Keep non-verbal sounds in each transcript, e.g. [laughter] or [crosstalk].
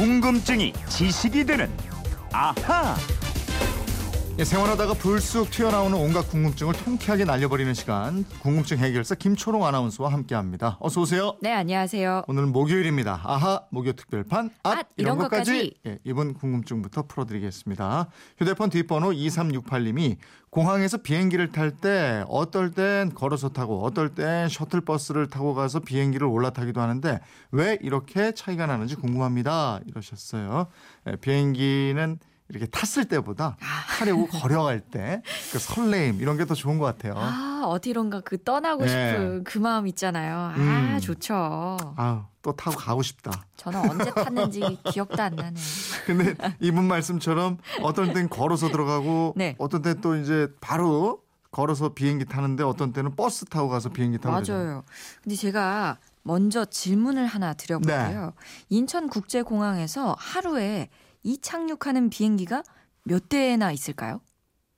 궁금증이 지식이 되는 아하. 예, 생활하다가 불쑥 튀어나오는 온갖 궁금증을 통쾌하게 날려버리는 시간 궁금증 해결사 김초롱 아나운서와 함께합니다. 어서 오세요. 네, 안녕하세요. 오늘은 목요일입니다. 아하 목요 특별판 앗, 앗, 이런 이런 것까지 것까지. 예, 이번 궁금증부터 풀어드리겠습니다. 휴대폰 뒷번호 2368님이 공항에서 비행기를 탈 때 어떨 땐 걸어서 타고 어떨 땐 셔틀버스를 타고 가서 비행기를 올라타기도 하는데 왜 이렇게 차이가 나는지 궁금합니다. 이러셨어요. 예, 비행기는 이렇게 탔을 때보다 타려고 걸어갈 때 그 설레임 이런 게 더 좋은 것 같아요. 아, 어디론가 그 떠나고 네. 싶은 그 마음 있잖아요. 아, 음. 좋죠. 아우 또 타고 가고 싶다. 저는 언제 탔는지 기억도 안 나네요. [laughs] 근데 이분 말씀처럼 어떤 때는 걸어서 들어가고 네. 어떤 때는 또 이제 바로 걸어서 비행기 타는데 어떤 때는 버스 타고 가서 비행기 타고 그러잖아요. 맞아요. 근데 제가 먼저 질문을 하나 드려볼게요. 네. 인천국제공항에서 하루에 이 착륙하는 비행기가 몇 대나 있을까요?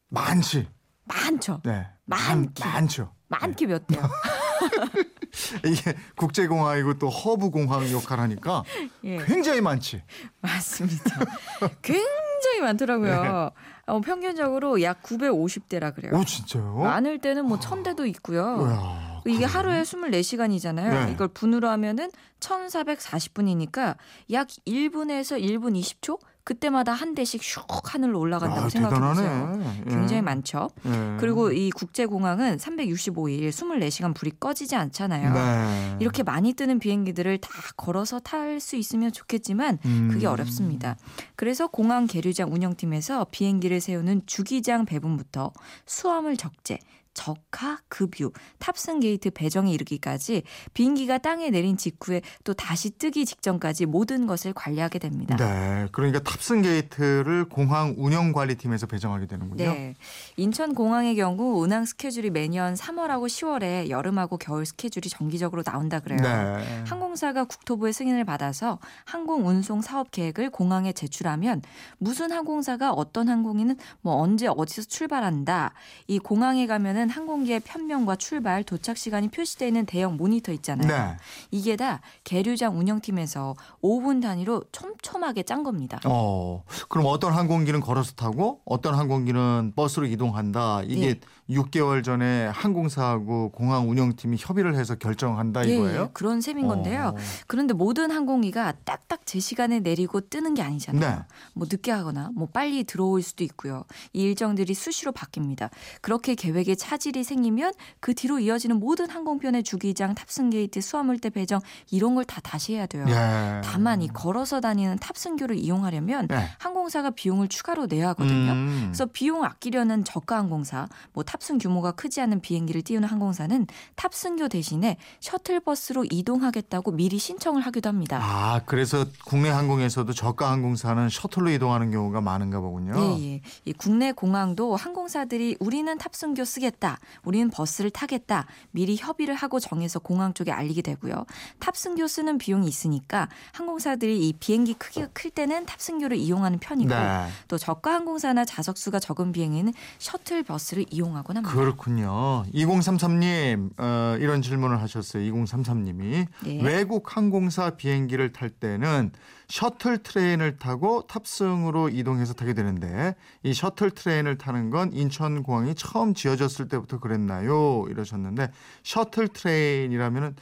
많지. 많죠. 네. 많기. 많, 많죠. 많게 몇 대요? [laughs] 이게 국제공항이고 또 허브공항 역할하니까 [laughs] 예, 굉장히 많지. 맞습니다. [laughs] 굉장히 많더라고요. 어, 평균적으로 약 950대라 그래요. 오 진짜요? 많을 때는 뭐 1000대도 있고요. 이야, 이게 그래요? 하루에 24시간이잖아요. 네. 이걸 분으로 하면은 1440분이니까 약 1분에서 1분 20초? 그때마다 한 대씩 슉 하늘로 올라간다고 아, 생각해 보세요. 예. 굉장히 많죠. 예. 그리고 이 국제공항은 365일 24시간 불이 꺼지지 않잖아요. 네. 이렇게 많이 뜨는 비행기들을 다 걸어서 탈 수 있으면 좋겠지만 그게 음. 어렵습니다. 그래서 공항 계류장 운영팀에서 비행기를 세우는 주기장 배분부터 수화물 적재, 적하, 급유, 탑승 게이트 배정에 이르기까지 비행기가 땅에 내린 직후에 또 다시 뜨기 직전까지 모든 것을 관리하게 됩니다. 네, 그러니까 탑승 게이트를 공항 운영 관리팀에서 배정하게 되는군요. 네. 인천 공항의 경우 운항 스케줄이 매년 3월하고 10월에 여름하고 겨울 스케줄이 정기적으로 나온다 그래요. 네. 항공사가 국토부의 승인을 받아서 항공 운송 사업 계획을 공항에 제출하면 무슨 항공사가 어떤 항공인은 뭐 언제 어디서 출발한다. 이 공항에 가면은 항공기의 편명과 출발, 도착 시간이 표시되어 있는 대형 모니터 있잖아요. 네. 이게 다 계류장 운영팀에서 5분 단위로 촘촘하게 짠 겁니다. 어, 그럼 어떤 항공기는 걸어서 타고 어떤 항공기는 버스로 이동한다. 이게 네. 6개월 전에 항공사하고 공항 운영팀이 협의를 해서 결정한다 예, 이거예요? 예, 그런 셈인 건데요. 어. 그런데 모든 항공기가 딱딱 제 시간에 내리고 뜨는 게 아니잖아요. 네. 뭐 늦게 하거나 뭐 빨리 들어올 수도 있고요. 이 일정들이 수시로 바뀝니다. 그렇게 계획에 차질이 생기면 그 뒤로 이어지는 모든 항공편의 주기장, 탑승 게이트, 수화물대 배정 이런 걸 다 다시 해야 돼요. 예. 다만 이 걸어서 다니는 탑승교를 이용하려면 네. 항공사가 비용을 추가로 내야 하거든요. 음. 그래서 비용 아끼려는 저가 항공사, 뭐 탑승 규모가 크지 않은 비행기를 띄우는 항공사는 탑승교 대신에 셔틀버스로 이동하겠다고 미리 신청을 하기도 합니다. 아, 그래서 국내 항공에서도 저가 항공사는 셔틀로 이동하는 경우가 많은가 보군요. 예, 예. 이 국내 공항도 항공사들이 우리는 탑승교 쓰겠다, 우리는 버스를 타겠다, 미리 협의를 하고 정해서 공항 쪽에 알리게 되고요. 탑승교 쓰는 비용이 있으니까 항공사들이 이 비행기 크기가 클 때는 탑승교를 이용하는 편이고 네. 또 저가 항공사나 좌석 수가 적은 비행에는 셔틀 버스를 이용하곤 합니다. 그렇군요. 2033님 어, 이런 질문을 하셨어요. 2033님이 네. 외국 항공사 비행기를 탈 때는 shuttle train을 타고 탑승동으로 이동해서 타게 되는데 이 shuttle train을 타는 건 인천공항이 처음 지어졌을 때부터 그랬나요? 이러셨는데 shuttle train이라면은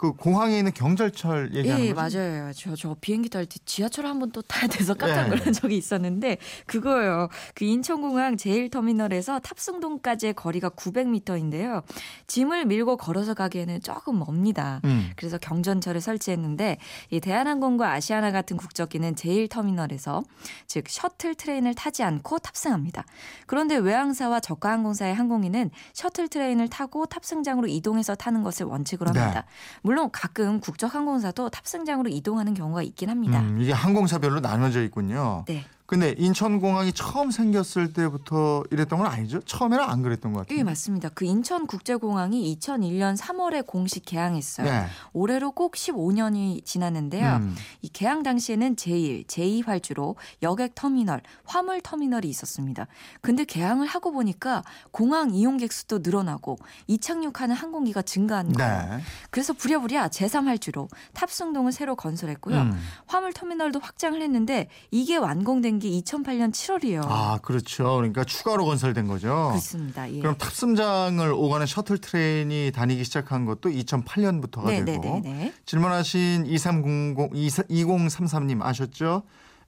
그 공항에 있는 경전철 얘기하는 예, 거죠? 맞아요. 저, 저 비행기 탈 때 지하철 한 번 또 타야 돼서 깜짝 네. 놀란 적이 있었는데 그거예요. 그 인천공항 제1터미널에서 탑승동까지의 거리가 900m인데요. 짐을 밀고 걸어서 가기에는 조금 멉니다. 음. 그래서 경전철을 설치했는데 이 대한항공과 아시아나 같은 국적기는 제1터미널에서 즉 shuttle train을 타지 않고 탑승합니다. 그런데 외항사와 저가 항공사의 항공기는 shuttle train을 타고 탑승장으로 이동해서 타는 것을 원칙으로 네. 합니다. 물론 가끔 국적 항공사도 탑승장으로 이동하는 경우가 있긴 합니다. 음, 이게 항공사별로 나눠져 있군요. 네. 근데 인천공항이 처음 생겼을 때부터 이랬던 건 아니죠? 처음에는 안 그랬던 것 같아요. 예, 맞습니다. 그 인천국제공항이 2001년 3월에 공식 개항했어요. 네. 올해로 꼭 15년이 지났는데요. 음. 이 개항 당시에는 제1, 제2활주로 여객 터미널, 화물 터미널이 있었습니다. 근데 개항을 하고 보니까 공항 이용객 수도 늘어나고 이착륙하는 항공기가 증가한 거예요. 네. 그래서 부랴부랴 제3활주로 탑승동을 새로 건설했고요. 음. 화물 터미널도 확장을 했는데 이게 완공된 게 2008년 7월이에요. 아, 그렇죠. 그러니까 추가로 건설된 거죠. 그렇습니다. 예. 그럼 탑승장을 오가는 셔틀 트레인이 다니기 시작한 것도 2008년부터가 네, 되고 네, 네, 네. 질문하신 2300 2033님 아셨죠?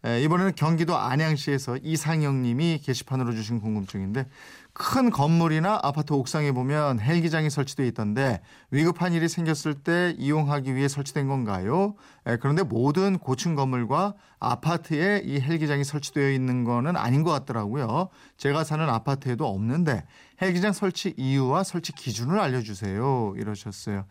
에, 이번에는 경기도 안양시에서 이상영님이 게시판으로 주신 궁금증인데 큰 건물이나 아파트 옥상에 보면 헬기장이 설치돼 있던데 위급한 일이 생겼을 때 이용하기 위해 설치된 건가요? 에, 그런데 모든 고층 건물과 아파트에 이 헬기장이 설치되어 있는 거는 아닌 것 같더라고요. 제가 사는 아파트에도 없는데 헬기장 설치 이유와 설치 기준을 알려주세요. 이러셨어요.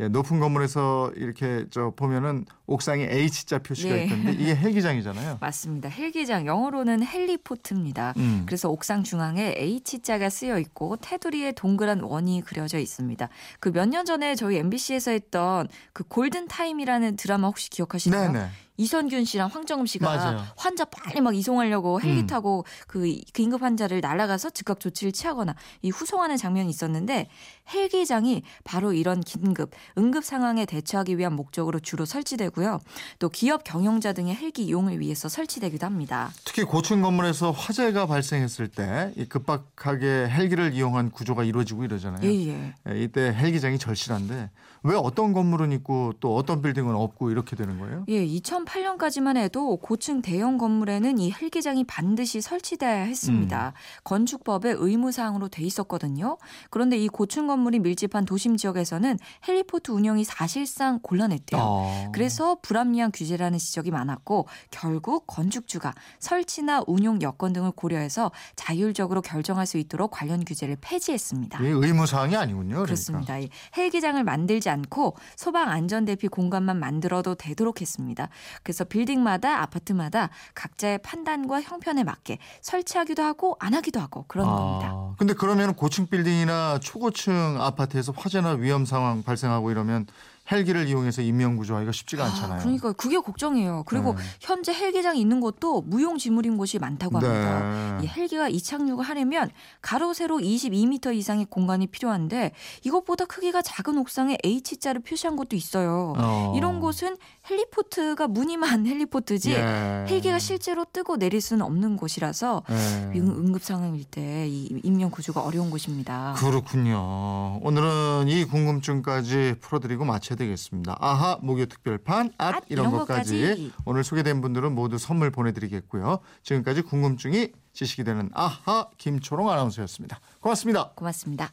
예, 높은 건물에서 이렇게 저 보면은 옥상에 H자 표시가 네. 있던데 이게 헬기장이잖아요. [laughs] 맞습니다. 헬기장 영어로는 헬리포트입니다. 음. 그래서 옥상 중앙에 H 자가 쓰여 있고 테두리에 동그란 원이 그려져 있습니다. 그 몇 년 전에 저희 MBC에서 했던 그 골든 타임이라는 드라마 혹시 기억하시나요? 네네. 이선균 씨랑 황정음 씨가 맞아요. 환자 빨리 막 이송하려고 헬기 음. 타고 그 긴급 환자를 날아가서 즉각 조치를 취하거나 이 후송하는 장면이 있었는데 헬기장이 바로 이런 긴급 응급 상황에 대처하기 위한 목적으로 주로 설치되고요. 또 기업 경영자 등의 헬기 이용을 위해서 설치되기도 합니다. 특히 고층 건물에서 화재가 발생했을 때이 급박하게 헬기를 이용한 구조가 이루어지고 이러잖아요. 예, 예. 예, 이때 헬기장이 절실한데 왜 어떤 건물은 있고 또 어떤 빌딩은 없고 이렇게 되는 거예요? 예, 2008년까지만 해도 고층 대형 건물에는 이 헬기장이 반드시 설치돼야 했습니다. 건축법에 의무사항으로 돼 있었거든요. 그런데 이 고층 건물이 밀집한 도심 지역에서는 헬리포트 운영이 사실상 곤란했대요. 어. 그래서 불합리한 규제라는 지적이 많았고 결국 건축주가 설치나 운용 여건 등을 고려해서 자율적으로 결정할 수 있도록 관련 규제를 폐지했습니다. 이게 의무 사항이 아니군요. 그러니까. 그렇습니다. 이 헬기장을 만들지 않고 소방 안전 대피 공간만 만들어도 되도록 했습니다. 그래서 빌딩마다 아파트마다 각자의 판단과 형편에 맞게 설치하기도 하고 안 하기도 하고 그런 겁니다. 아, 근데 그러면 고층 빌딩이나 초고층 아파트에서 화재나 위험 상황 발생하고 이러면 헬기를 이용해서 인명 구조하기가 쉽지가 않잖아요. 아, 그러니까 그게 걱정이에요. 그리고 네. 현재 헬기장이 있는 곳도 무용지물인 곳이 많다고 합니다. 네. 이 헬기가 이착륙을 하려면 가로 세로 22m 이상의 공간이 필요한데 이것보다 크기가 작은 옥상에 H자를 표시한 곳도 있어요. 어. 이런 곳은 헬리포트가 무늬만 [laughs] 헬리포트지 예. 헬기가 실제로 뜨고 내릴 수는 없는 곳이라서 예. 응- 응급 상황일 때 이 인명 구조가 어려운 곳입니다. 그렇군요. 오늘은 이 궁금증까지 풀어드리고 마쳐야 되겠습니다. 아하 목요 특별판 앗 앗, 이런, 이런 것까지. 것까지. 오늘 소개된 분들은 모두 선물 보내드리겠고요. 지금까지 궁금증이 지식이 되는 아하 김초롱 아나운서였습니다. 고맙습니다. 고맙습니다.